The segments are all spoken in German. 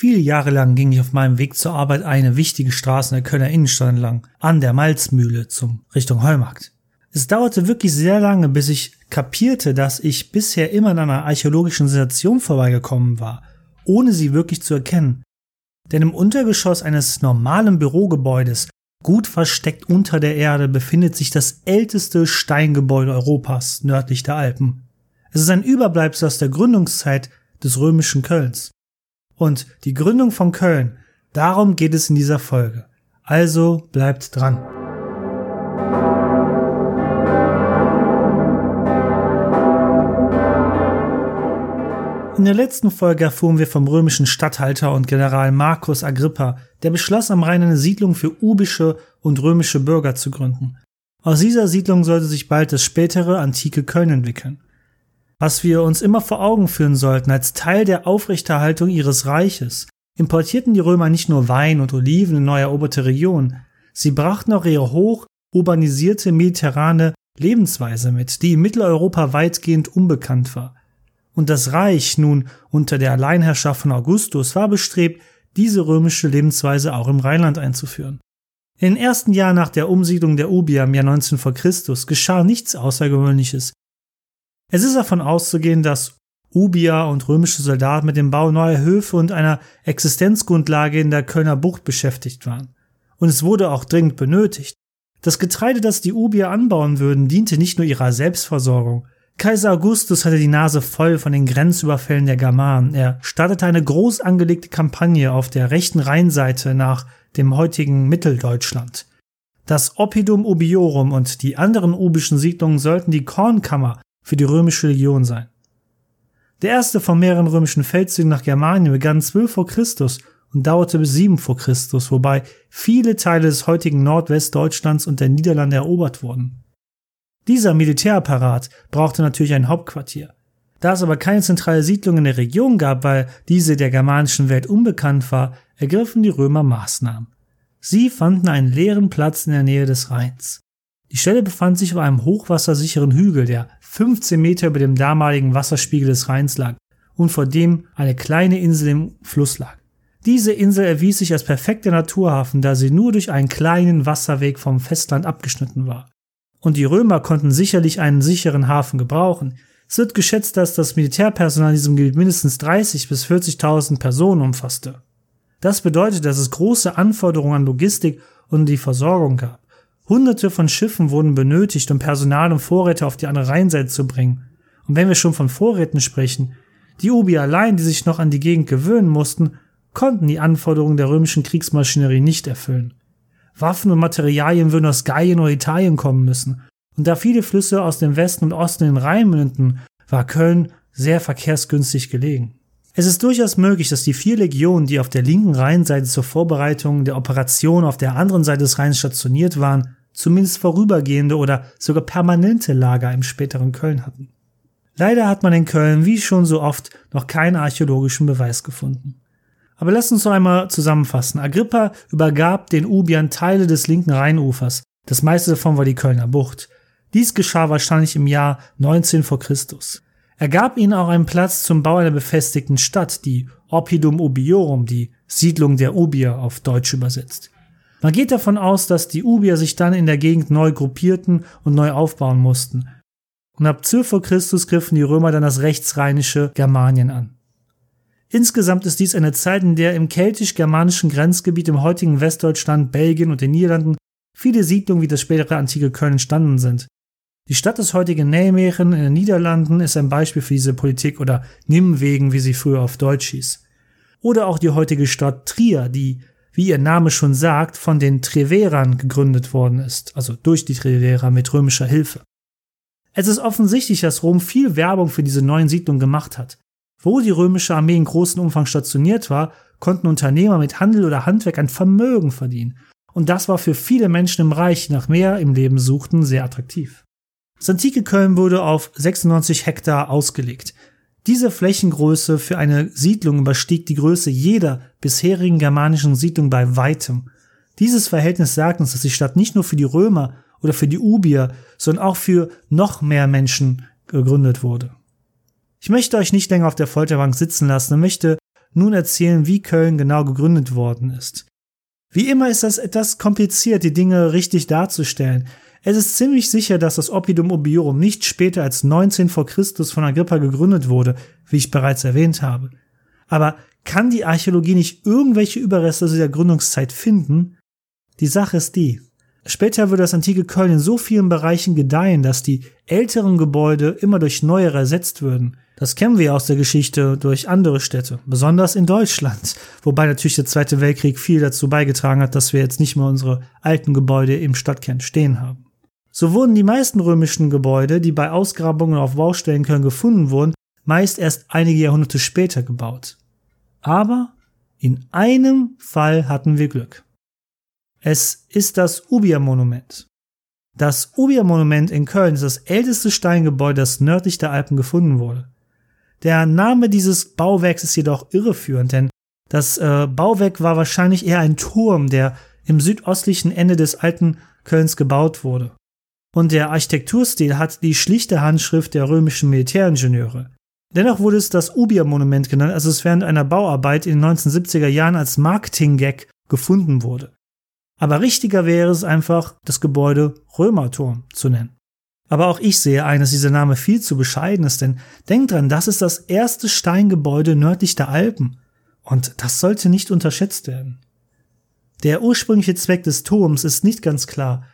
Viele Jahre lang ging ich auf meinem Weg zur Arbeit eine wichtige Straße in der Kölner Innenstadt entlang, an der Malzmühle zum Richtung Heumarkt. Es dauerte wirklich sehr lange, bis ich kapierte, dass ich bisher immer an einer archäologischen Sensation vorbeigekommen war, ohne sie wirklich zu erkennen. Denn im Untergeschoss eines normalen Bürogebäudes, gut versteckt unter der Erde, befindet sich das älteste Steingebäude Europas nördlich der Alpen. Es ist ein Überbleibsel aus der Gründungszeit des römischen Kölns. Und die Gründung von Köln, darum geht es in dieser Folge. Also bleibt dran. In der letzten Folge erfuhren wir vom römischen Statthalter und General Marcus Agrippa, der beschloss, am Rhein eine Siedlung für ubische und römische Bürger zu gründen. Aus dieser Siedlung sollte sich bald das spätere antike Köln entwickeln. Was wir uns immer vor Augen führen sollten, als Teil der Aufrechterhaltung ihres Reiches, importierten die Römer nicht nur Wein und Oliven in neu eroberte Regionen, sie brachten auch ihre hoch urbanisierte mediterrane Lebensweise mit, die in Mitteleuropa weitgehend unbekannt war und das Reich nun unter der Alleinherrschaft von Augustus war bestrebt, diese römische Lebensweise auch im Rheinland einzuführen. In den ersten Jahren nach der Umsiedlung der Ubier im Jahr 19 vor Christus geschah nichts Außergewöhnliches. Es ist davon auszugehen, dass Ubier und römische Soldaten mit dem Bau neuer Höfe und einer Existenzgrundlage in der Kölner Bucht beschäftigt waren. Und es wurde auch dringend benötigt. Das Getreide, das die Ubier anbauen würden, diente nicht nur ihrer Selbstversorgung, Kaiser Augustus hatte die Nase voll von den Grenzüberfällen der Germanen. Er startete eine groß angelegte Kampagne auf der rechten Rheinseite nach dem heutigen Mitteldeutschland. Das Oppidum Ubiorum und die anderen ubischen Siedlungen sollten die Kornkammer für die römische Legion sein. Der erste von mehreren römischen Feldzügen nach Germanien begann 12 vor Christus und dauerte bis 7 vor Christus, wobei viele Teile des heutigen Nordwestdeutschlands und der Niederlande erobert wurden. Dieser Militärapparat brauchte natürlich ein Hauptquartier. Da es aber keine zentrale Siedlung in der Region gab, weil diese der germanischen Welt unbekannt war, ergriffen die Römer Maßnahmen. Sie fanden einen leeren Platz in der Nähe des Rheins. Die Stelle befand sich auf einem hochwassersicheren Hügel, der 15 Meter über dem damaligen Wasserspiegel des Rheins lag und vor dem eine kleine Insel im Fluss lag. Diese Insel erwies sich als perfekter Naturhafen, da sie nur durch einen kleinen Wasserweg vom Festland abgeschnitten war und die Römer konnten sicherlich einen sicheren Hafen gebrauchen. Es wird geschätzt, dass das Militärpersonal in diesem Gebiet mindestens 30 bis 40.000 Personen umfasste. Das bedeutet, dass es große Anforderungen an Logistik und die Versorgung gab. Hunderte von Schiffen wurden benötigt, um Personal und Vorräte auf die andere Rheinseite zu bringen. Und wenn wir schon von Vorräten sprechen, die Ubi allein, die sich noch an die Gegend gewöhnen mussten, konnten die Anforderungen der römischen Kriegsmaschinerie nicht erfüllen. Waffen und Materialien würden aus Gallien oder Italien kommen müssen. Und da viele Flüsse aus dem Westen und Osten in den Rhein münden, war Köln sehr verkehrsgünstig gelegen. Es ist durchaus möglich, dass die vier Legionen, die auf der linken Rheinseite zur Vorbereitung der Operation auf der anderen Seite des Rheins stationiert waren, zumindest vorübergehende oder sogar permanente Lager im späteren Köln hatten. Leider hat man in Köln, wie schon so oft, noch keinen archäologischen Beweis gefunden. Aber lass uns noch einmal zusammenfassen. Agrippa übergab den Ubiern Teile des linken Rheinufers. Das meiste davon war die Kölner Bucht. Dies geschah wahrscheinlich im Jahr 19 vor Christus. Er gab ihnen auch einen Platz zum Bau einer befestigten Stadt, die Oppidum Ubiorum, die Siedlung der Ubier auf Deutsch übersetzt. Man geht davon aus, dass die Ubier sich dann in der Gegend neu gruppierten und neu aufbauen mussten. Und ab 12 vor Christus griffen die Römer dann das rechtsrheinische Germanien an. Insgesamt ist dies eine Zeit, in der im keltisch-germanischen Grenzgebiet im heutigen Westdeutschland, Belgien und den Niederlanden viele Siedlungen wie das spätere antike Köln entstanden sind. Die Stadt des heutigen Nijmegen in den Niederlanden ist ein Beispiel für diese Politik oder Nimwegen, wie sie früher auf Deutsch hieß. Oder auch die heutige Stadt Trier, die, wie ihr Name schon sagt, von den Treverern gegründet worden ist, also durch die Treverer mit römischer Hilfe. Es ist offensichtlich, dass Rom viel Werbung für diese neuen Siedlungen gemacht hat. Wo die römische Armee in großem Umfang stationiert war, konnten Unternehmer mit Handel oder Handwerk ein Vermögen verdienen. Und das war für viele Menschen im Reich, die nach mehr im Leben suchten, sehr attraktiv. Das antike Köln wurde auf 96 Hektar ausgelegt. Diese Flächengröße für eine Siedlung überstieg die Größe jeder bisherigen germanischen Siedlung bei weitem. Dieses Verhältnis sagt uns, dass die Stadt nicht nur für die Römer oder für die Ubier, sondern auch für noch mehr Menschen gegründet wurde. Ich möchte euch nicht länger auf der Folterbank sitzen lassen und möchte nun erzählen, wie Köln genau gegründet worden ist. Wie immer ist das etwas kompliziert, die Dinge richtig darzustellen. Es ist ziemlich sicher, dass das Oppidum Obiorum nicht später als 19 vor Christus von Agrippa gegründet wurde, wie ich bereits erwähnt habe. Aber kann die Archäologie nicht irgendwelche Überreste dieser Gründungszeit finden? Die Sache ist die. Später würde das antike Köln in so vielen Bereichen gedeihen, dass die älteren Gebäude immer durch neuere ersetzt würden. Das kennen wir aus der Geschichte durch andere Städte, besonders in Deutschland. Wobei natürlich der Zweite Weltkrieg viel dazu beigetragen hat, dass wir jetzt nicht mehr unsere alten Gebäude im Stadtkern stehen haben. So wurden die meisten römischen Gebäude, die bei Ausgrabungen auf Baustellen Köln gefunden wurden, meist erst einige Jahrhunderte später gebaut. Aber in einem Fall hatten wir Glück. Es ist das Ubia-Monument. Das Ubia-Monument in Köln ist das älteste Steingebäude, das nördlich der Alpen gefunden wurde. Der Name dieses Bauwerks ist jedoch irreführend, denn das äh, Bauwerk war wahrscheinlich eher ein Turm, der im südöstlichen Ende des alten Kölns gebaut wurde. Und der Architekturstil hat die schlichte Handschrift der römischen Militäringenieure. Dennoch wurde es das Ubia-Monument genannt, als es während einer Bauarbeit in den 1970er Jahren als Marketing-Gag gefunden wurde. Aber richtiger wäre es einfach, das Gebäude Römerturm zu nennen. Aber auch ich sehe ein, dass dieser Name viel zu bescheiden ist, denn denkt dran, das ist das erste Steingebäude nördlich der Alpen. Und das sollte nicht unterschätzt werden. Der ursprüngliche Zweck des Turms ist nicht ganz klar.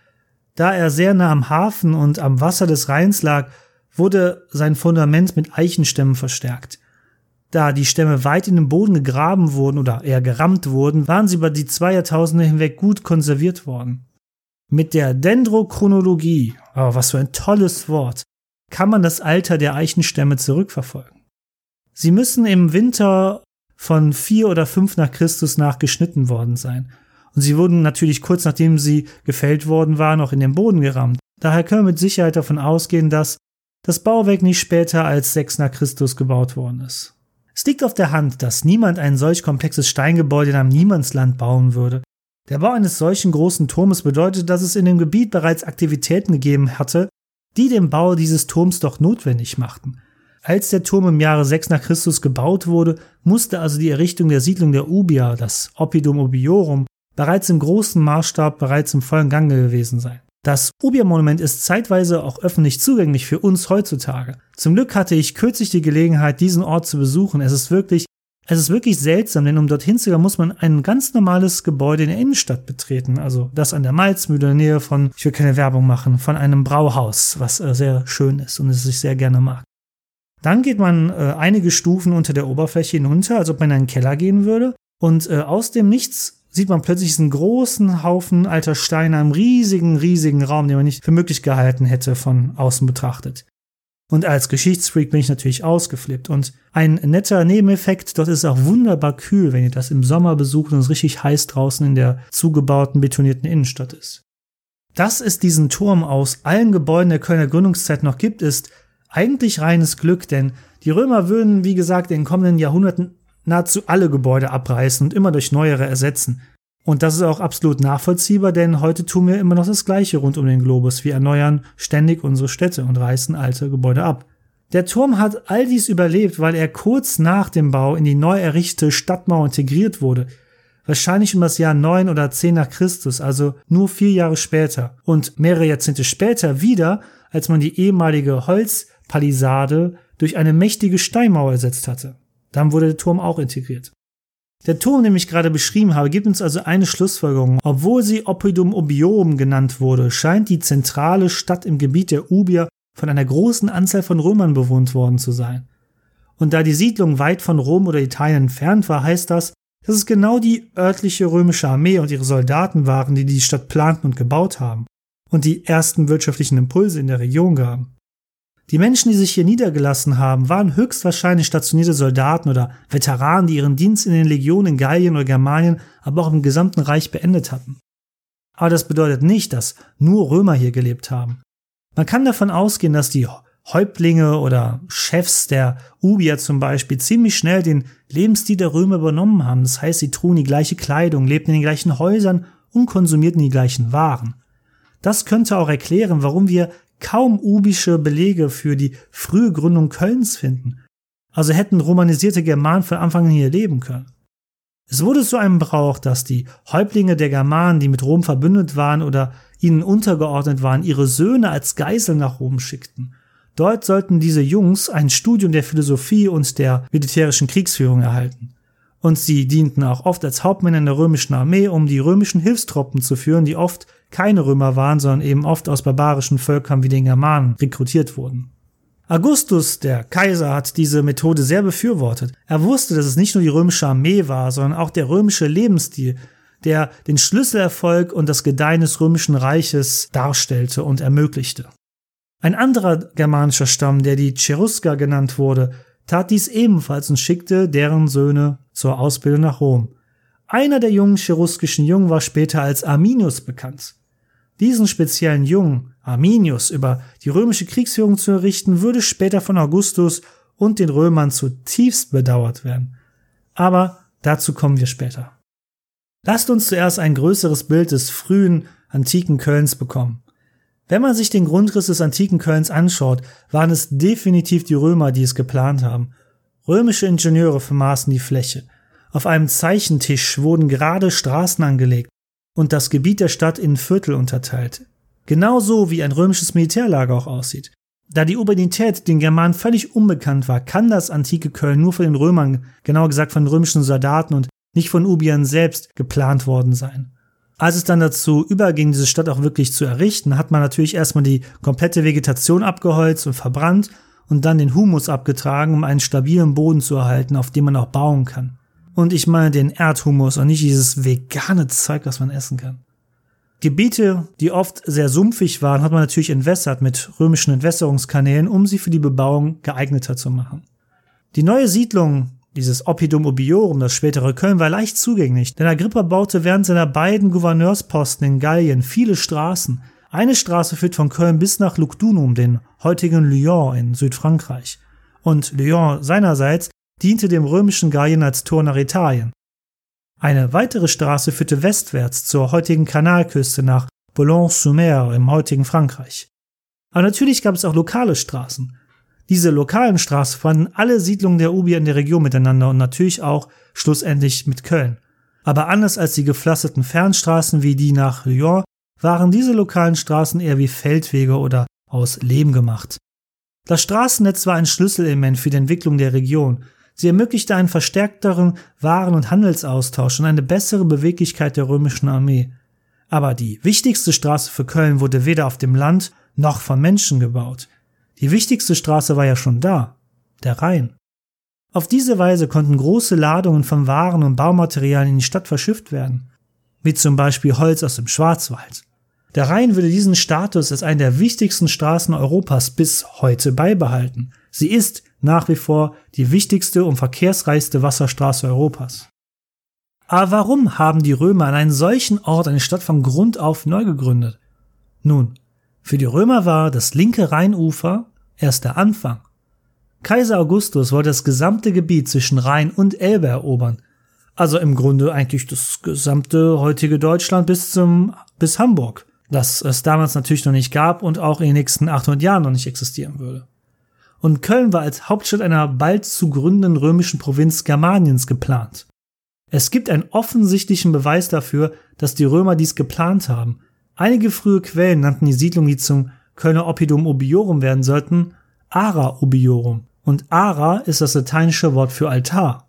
Da er sehr nah am Hafen und am Wasser des Rheins lag, wurde sein Fundament mit Eichenstämmen verstärkt. Da die Stämme weit in den Boden gegraben wurden oder eher gerammt wurden, waren sie über die zwei Jahrtausende hinweg gut konserviert worden. Mit der Dendrochronologie, oh, was für ein tolles Wort, kann man das Alter der Eichenstämme zurückverfolgen. Sie müssen im Winter von vier oder fünf nach Christus nachgeschnitten worden sein. Und sie wurden natürlich kurz nachdem sie gefällt worden waren, auch in den Boden gerammt. Daher können wir mit Sicherheit davon ausgehen, dass das Bauwerk nicht später als sechs nach Christus gebaut worden ist. Es liegt auf der Hand, dass niemand ein solch komplexes Steingebäude in einem Niemandsland bauen würde. Der Bau eines solchen großen Turmes bedeutet, dass es in dem Gebiet bereits Aktivitäten gegeben hatte, die den Bau dieses Turms doch notwendig machten. Als der Turm im Jahre 6 nach Christus gebaut wurde, musste also die Errichtung der Siedlung der Ubia, das Oppidum Ubiorum, bereits im großen Maßstab bereits im vollen Gange gewesen sein. Das Ubia-Monument ist zeitweise auch öffentlich zugänglich für uns heutzutage. Zum Glück hatte ich kürzlich die Gelegenheit, diesen Ort zu besuchen. Es ist wirklich es ist wirklich seltsam, denn um dorthin zu gehen, muss man ein ganz normales Gebäude in der Innenstadt betreten. Also das an der Malzmühle in der Nähe von, ich will keine Werbung machen, von einem Brauhaus, was äh, sehr schön ist und es ich sehr gerne mag. Dann geht man äh, einige Stufen unter der Oberfläche hinunter, als ob man in einen Keller gehen würde. Und äh, aus dem Nichts sieht man plötzlich diesen großen Haufen alter Steine, einem riesigen, riesigen Raum, den man nicht für möglich gehalten hätte von außen betrachtet. Und als Geschichtsfreak bin ich natürlich ausgeflippt. Und ein netter Nebeneffekt, dort ist es auch wunderbar kühl, wenn ihr das im Sommer besucht und es richtig heiß draußen in der zugebauten, betonierten Innenstadt ist. Dass es diesen Turm aus allen Gebäuden der Kölner Gründungszeit noch gibt, ist eigentlich reines Glück, denn die Römer würden, wie gesagt, in den kommenden Jahrhunderten nahezu alle Gebäude abreißen und immer durch neuere ersetzen. Und das ist auch absolut nachvollziehbar, denn heute tun wir immer noch das Gleiche rund um den Globus. Wir erneuern ständig unsere Städte und reißen alte Gebäude ab. Der Turm hat all dies überlebt, weil er kurz nach dem Bau in die neu errichtete Stadtmauer integriert wurde. Wahrscheinlich um das Jahr 9 oder 10 nach Christus, also nur vier Jahre später. Und mehrere Jahrzehnte später wieder, als man die ehemalige Holzpalisade durch eine mächtige Steinmauer ersetzt hatte. Dann wurde der Turm auch integriert. Der Turm, den ich gerade beschrieben habe, gibt uns also eine Schlussfolgerung. Obwohl sie Oppidum Obiorum genannt wurde, scheint die zentrale Stadt im Gebiet der Ubier von einer großen Anzahl von Römern bewohnt worden zu sein. Und da die Siedlung weit von Rom oder Italien entfernt war, heißt das, dass es genau die örtliche römische Armee und ihre Soldaten waren, die die Stadt planten und gebaut haben und die ersten wirtschaftlichen Impulse in der Region gaben. Die Menschen, die sich hier niedergelassen haben, waren höchstwahrscheinlich stationierte Soldaten oder Veteranen, die ihren Dienst in den Legionen in Gallien oder Germanien, aber auch im gesamten Reich beendet hatten. Aber das bedeutet nicht, dass nur Römer hier gelebt haben. Man kann davon ausgehen, dass die Häuptlinge oder Chefs der Ubier zum Beispiel ziemlich schnell den Lebensstil der Römer übernommen haben. Das heißt, sie trugen die gleiche Kleidung, lebten in den gleichen Häusern und konsumierten die gleichen Waren. Das könnte auch erklären, warum wir kaum ubische Belege für die frühe Gründung Kölns finden. Also hätten romanisierte Germanen von Anfang an hier leben können. Es wurde zu einem Brauch, dass die Häuptlinge der Germanen, die mit Rom verbündet waren oder ihnen untergeordnet waren, ihre Söhne als Geisel nach Rom schickten. Dort sollten diese Jungs ein Studium der Philosophie und der militärischen Kriegsführung erhalten. Und sie dienten auch oft als Hauptmänner in der römischen Armee, um die römischen Hilfstruppen zu führen, die oft keine Römer waren, sondern eben oft aus barbarischen Völkern wie den Germanen rekrutiert wurden. Augustus, der Kaiser, hat diese Methode sehr befürwortet. Er wusste, dass es nicht nur die römische Armee war, sondern auch der römische Lebensstil, der den Schlüsselerfolg und das Gedeihen des römischen Reiches darstellte und ermöglichte. Ein anderer germanischer Stamm, der die Cherusker genannt wurde, tat dies ebenfalls und schickte deren Söhne zur Ausbildung nach Rom. Einer der jungen cheruskischen Jungen war später als Arminius bekannt. Diesen speziellen Jungen, Arminius, über die römische Kriegsführung zu errichten, würde später von Augustus und den Römern zutiefst bedauert werden. Aber dazu kommen wir später. Lasst uns zuerst ein größeres Bild des frühen antiken Kölns bekommen. Wenn man sich den Grundriss des antiken Kölns anschaut, waren es definitiv die Römer, die es geplant haben. Römische Ingenieure vermaßen die Fläche. Auf einem Zeichentisch wurden gerade Straßen angelegt und das Gebiet der Stadt in Viertel unterteilt. Genauso wie ein römisches Militärlager auch aussieht. Da die Urbanität den Germanen völlig unbekannt war, kann das antike Köln nur von den Römern, genauer gesagt von römischen Soldaten und nicht von Ubiern selbst geplant worden sein. Als es dann dazu überging, diese Stadt auch wirklich zu errichten, hat man natürlich erstmal die komplette Vegetation abgeholzt und verbrannt und dann den Humus abgetragen, um einen stabilen Boden zu erhalten, auf dem man auch bauen kann. Und ich meine den Erdhumus und nicht dieses vegane Zeug, was man essen kann. Gebiete, die oft sehr sumpfig waren, hat man natürlich entwässert mit römischen Entwässerungskanälen, um sie für die Bebauung geeigneter zu machen. Die neue Siedlung, dieses Oppidum Ubiorum, das spätere Köln, war leicht zugänglich, denn Agrippa baute während seiner beiden Gouverneursposten in Gallien viele Straßen. Eine Straße führt von Köln bis nach Lugdunum, den heutigen Lyon in Südfrankreich. Und Lyon seinerseits diente dem römischen Gallien als Tor nach Italien. Eine weitere Straße führte westwärts zur heutigen Kanalküste nach Boulogne-sur-Mer im heutigen Frankreich. Aber natürlich gab es auch lokale Straßen. Diese lokalen Straßen fanden alle Siedlungen der Ubier in der Region miteinander und natürlich auch schlussendlich mit Köln. Aber anders als die gepflasterten Fernstraßen wie die nach Lyon waren diese lokalen Straßen eher wie Feldwege oder aus Lehm gemacht. Das Straßennetz war ein Schlüsselelement für die Entwicklung der Region, Sie ermöglichte einen verstärkteren Waren- und Handelsaustausch und eine bessere Beweglichkeit der römischen Armee. Aber die wichtigste Straße für Köln wurde weder auf dem Land noch von Menschen gebaut. Die wichtigste Straße war ja schon da, der Rhein. Auf diese Weise konnten große Ladungen von Waren und Baumaterialien in die Stadt verschifft werden, wie zum Beispiel Holz aus dem Schwarzwald. Der Rhein würde diesen Status als eine der wichtigsten Straßen Europas bis heute beibehalten. Sie ist nach wie vor die wichtigste und verkehrsreichste Wasserstraße Europas. Aber warum haben die Römer an einem solchen Ort eine Stadt von Grund auf neu gegründet? Nun, für die Römer war das linke Rheinufer erst der Anfang. Kaiser Augustus wollte das gesamte Gebiet zwischen Rhein und Elbe erobern. Also im Grunde eigentlich das gesamte heutige Deutschland bis zum, bis Hamburg. Das es damals natürlich noch nicht gab und auch in den nächsten 800 Jahren noch nicht existieren würde und Köln war als Hauptstadt einer bald zu gründenden römischen Provinz Germaniens geplant. Es gibt einen offensichtlichen Beweis dafür, dass die Römer dies geplant haben. Einige frühe Quellen nannten die Siedlung, die zum Kölner Oppidum Obiorum werden sollten, Ara Obiorum. Und Ara ist das lateinische Wort für Altar.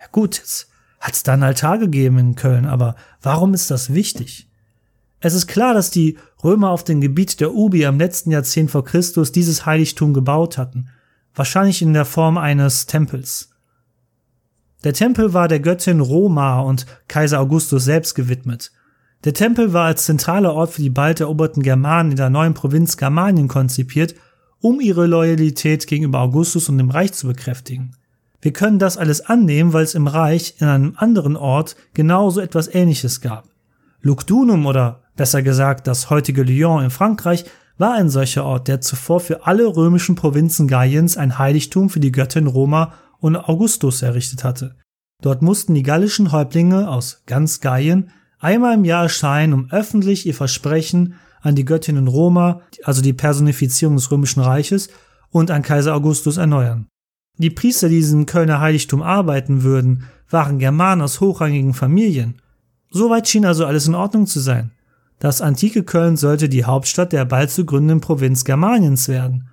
Ja gut, jetzt hat es da einen Altar gegeben in Köln, aber warum ist das wichtig? Es ist klar, dass die Römer auf dem Gebiet der Ubi im letzten Jahrzehnt vor Christus dieses Heiligtum gebaut hatten, wahrscheinlich in der Form eines Tempels. Der Tempel war der Göttin Roma und Kaiser Augustus selbst gewidmet. Der Tempel war als zentraler Ort für die bald eroberten Germanen in der neuen Provinz Germanien konzipiert, um ihre Loyalität gegenüber Augustus und dem Reich zu bekräftigen. Wir können das alles annehmen, weil es im Reich in einem anderen Ort genauso etwas Ähnliches gab. Lugdunum oder besser gesagt das heutige Lyon in Frankreich, war ein solcher Ort, der zuvor für alle römischen Provinzen Galliens ein Heiligtum für die Göttin Roma und Augustus errichtet hatte. Dort mussten die gallischen Häuptlinge aus ganz Gallien einmal im Jahr erscheinen, um öffentlich ihr Versprechen an die Göttin Roma, also die Personifizierung des römischen Reiches, und an Kaiser Augustus erneuern. Die Priester, die in diesem Kölner Heiligtum arbeiten würden, waren Germanen aus hochrangigen Familien. Soweit schien also alles in Ordnung zu sein. Das antike Köln sollte die Hauptstadt der bald zu gründenden Provinz Germaniens werden.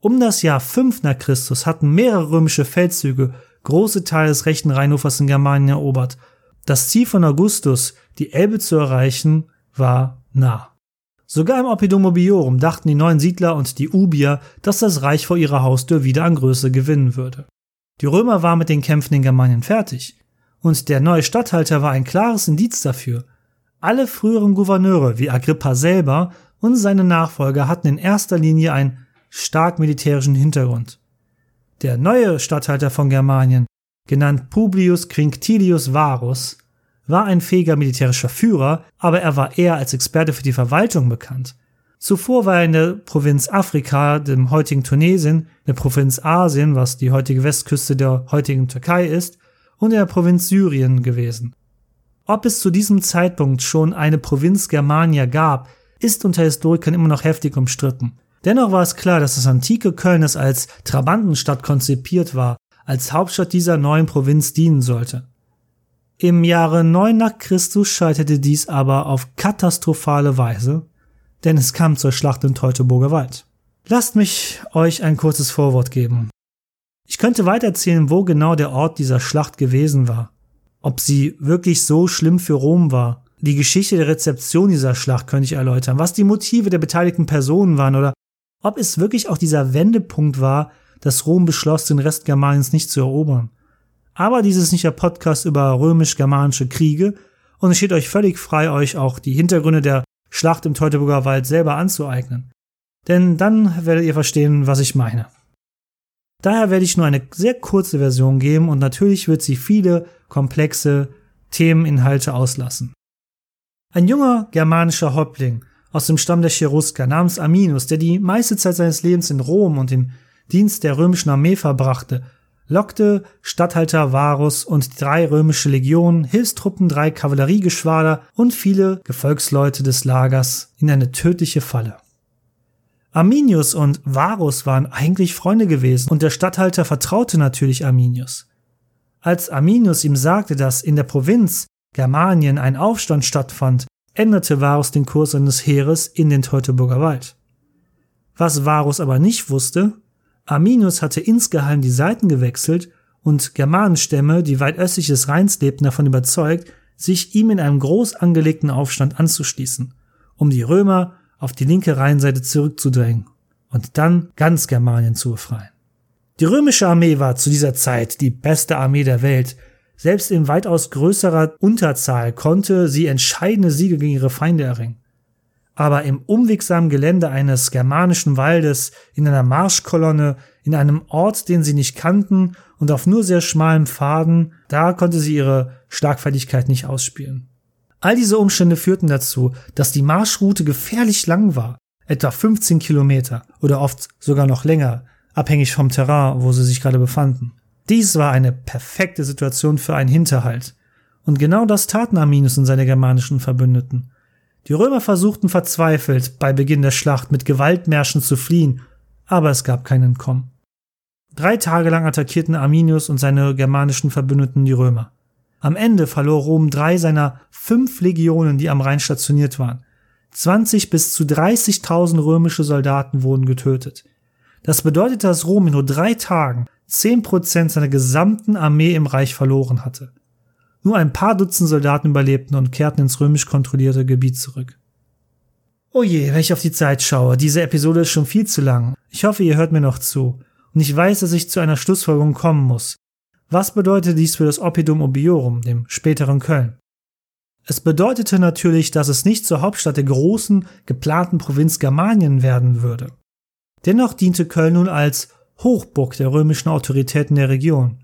Um das Jahr 5 nach Christus hatten mehrere römische Feldzüge große Teile des rechten Rheinufers in Germanien erobert. Das Ziel von Augustus, die Elbe zu erreichen, war nah. Sogar im Oppidum Mobiorum dachten die neuen Siedler und die Ubier, dass das Reich vor ihrer Haustür wieder an Größe gewinnen würde. Die Römer waren mit den Kämpfen in Germanien fertig. Und der neue Statthalter war ein klares Indiz dafür. Alle früheren Gouverneure wie Agrippa selber und seine Nachfolger hatten in erster Linie einen stark militärischen Hintergrund. Der neue Statthalter von Germanien, genannt Publius Quinctilius Varus, war ein fähiger militärischer Führer, aber er war eher als Experte für die Verwaltung bekannt. Zuvor war er in der Provinz Afrika, dem heutigen Tunesien, der Provinz Asien, was die heutige Westküste der heutigen Türkei ist, und in der Provinz Syrien gewesen. Ob es zu diesem Zeitpunkt schon eine Provinz Germania gab, ist unter Historikern immer noch heftig umstritten. Dennoch war es klar, dass das antike Köln es als Trabantenstadt konzipiert war, als Hauptstadt dieser neuen Provinz dienen sollte. Im Jahre 9 nach Christus scheiterte dies aber auf katastrophale Weise, denn es kam zur Schlacht im Teutoburger Wald. Lasst mich euch ein kurzes Vorwort geben. Ich könnte weitererzählen, wo genau der Ort dieser Schlacht gewesen war, ob sie wirklich so schlimm für Rom war. Die Geschichte der Rezeption dieser Schlacht könnte ich erläutern, was die Motive der beteiligten Personen waren oder ob es wirklich auch dieser Wendepunkt war, dass Rom beschloss, den Rest Germaniens nicht zu erobern. Aber dies ist nicht der Podcast über römisch-germanische Kriege und es steht euch völlig frei, euch auch die Hintergründe der Schlacht im Teutoburger Wald selber anzueignen. Denn dann werdet ihr verstehen, was ich meine. Daher werde ich nur eine sehr kurze Version geben und natürlich wird sie viele komplexe Themeninhalte auslassen. Ein junger germanischer Häuptling aus dem Stamm der Cherusker namens Arminus, der die meiste Zeit seines Lebens in Rom und im Dienst der römischen Armee verbrachte, lockte Statthalter Varus und drei römische Legionen, Hilfstruppen, drei Kavalleriegeschwader und viele Gefolgsleute des Lagers in eine tödliche Falle. Arminius und Varus waren eigentlich Freunde gewesen und der Statthalter vertraute natürlich Arminius. Als Arminius ihm sagte, dass in der Provinz Germanien ein Aufstand stattfand, änderte Varus den Kurs seines Heeres in den Teutoburger Wald. Was Varus aber nicht wusste, Arminius hatte insgeheim die Seiten gewechselt und Germanenstämme, die weit östlich des Rheins lebten, davon überzeugt, sich ihm in einem groß angelegten Aufstand anzuschließen, um die Römer auf die linke Rheinseite zurückzudrängen und dann ganz Germanien zu befreien. Die römische Armee war zu dieser Zeit die beste Armee der Welt. Selbst in weitaus größerer Unterzahl konnte sie entscheidende Siege gegen ihre Feinde erringen aber im unwegsamen Gelände eines germanischen Waldes, in einer Marschkolonne, in einem Ort, den sie nicht kannten und auf nur sehr schmalen Pfaden, da konnte sie ihre Schlagfertigkeit nicht ausspielen. All diese Umstände führten dazu, dass die Marschroute gefährlich lang war, etwa 15 Kilometer oder oft sogar noch länger, abhängig vom Terrain, wo sie sich gerade befanden. Dies war eine perfekte Situation für einen Hinterhalt. Und genau das taten Arminus und seine germanischen Verbündeten. Die Römer versuchten verzweifelt, bei Beginn der Schlacht mit Gewaltmärschen zu fliehen, aber es gab kein Entkommen. Drei Tage lang attackierten Arminius und seine germanischen Verbündeten die Römer. Am Ende verlor Rom drei seiner fünf Legionen, die am Rhein stationiert waren. 20 bis zu 30.000 römische Soldaten wurden getötet. Das bedeutete, dass Rom in nur drei Tagen 10% seiner gesamten Armee im Reich verloren hatte. Nur ein paar Dutzend Soldaten überlebten und kehrten ins römisch kontrollierte Gebiet zurück. Oh je, wenn ich auf die Zeit schaue, diese Episode ist schon viel zu lang. Ich hoffe, ihr hört mir noch zu. Und ich weiß, dass ich zu einer Schlussfolgerung kommen muss. Was bedeutet dies für das Oppidum Obiorum, dem späteren Köln? Es bedeutete natürlich, dass es nicht zur Hauptstadt der großen, geplanten Provinz Germanien werden würde. Dennoch diente Köln nun als Hochburg der römischen Autoritäten der Region.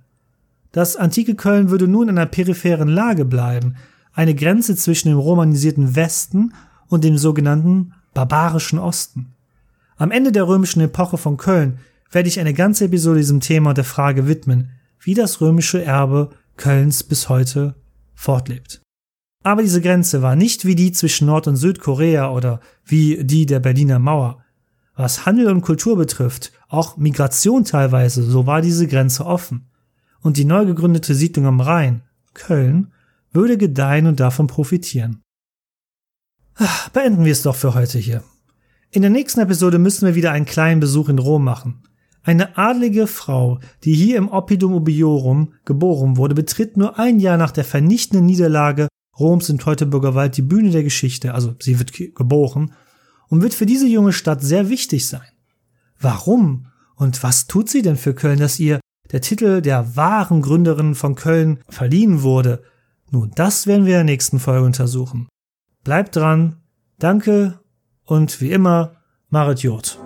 Das antike Köln würde nun in einer peripheren Lage bleiben, eine Grenze zwischen dem romanisierten Westen und dem sogenannten barbarischen Osten. Am Ende der römischen Epoche von Köln werde ich eine ganze Episode diesem Thema der Frage widmen, wie das römische Erbe Kölns bis heute fortlebt. Aber diese Grenze war nicht wie die zwischen Nord- und Südkorea oder wie die der Berliner Mauer. Was Handel und Kultur betrifft, auch Migration teilweise, so war diese Grenze offen. Und die neu gegründete Siedlung am Rhein, Köln, würde gedeihen und davon profitieren. Ach, beenden wir es doch für heute hier. In der nächsten Episode müssen wir wieder einen kleinen Besuch in Rom machen. Eine adlige Frau, die hier im Oppidum Ubiorum geboren wurde, betritt nur ein Jahr nach der vernichtenden Niederlage Roms in Teutoburgerwald die Bühne der Geschichte, also sie wird geboren, und wird für diese junge Stadt sehr wichtig sein. Warum und was tut sie denn für Köln, dass ihr der Titel der wahren Gründerin von Köln verliehen wurde? Nun, das werden wir in der nächsten Folge untersuchen. Bleibt dran, danke und wie immer, Marit Jod.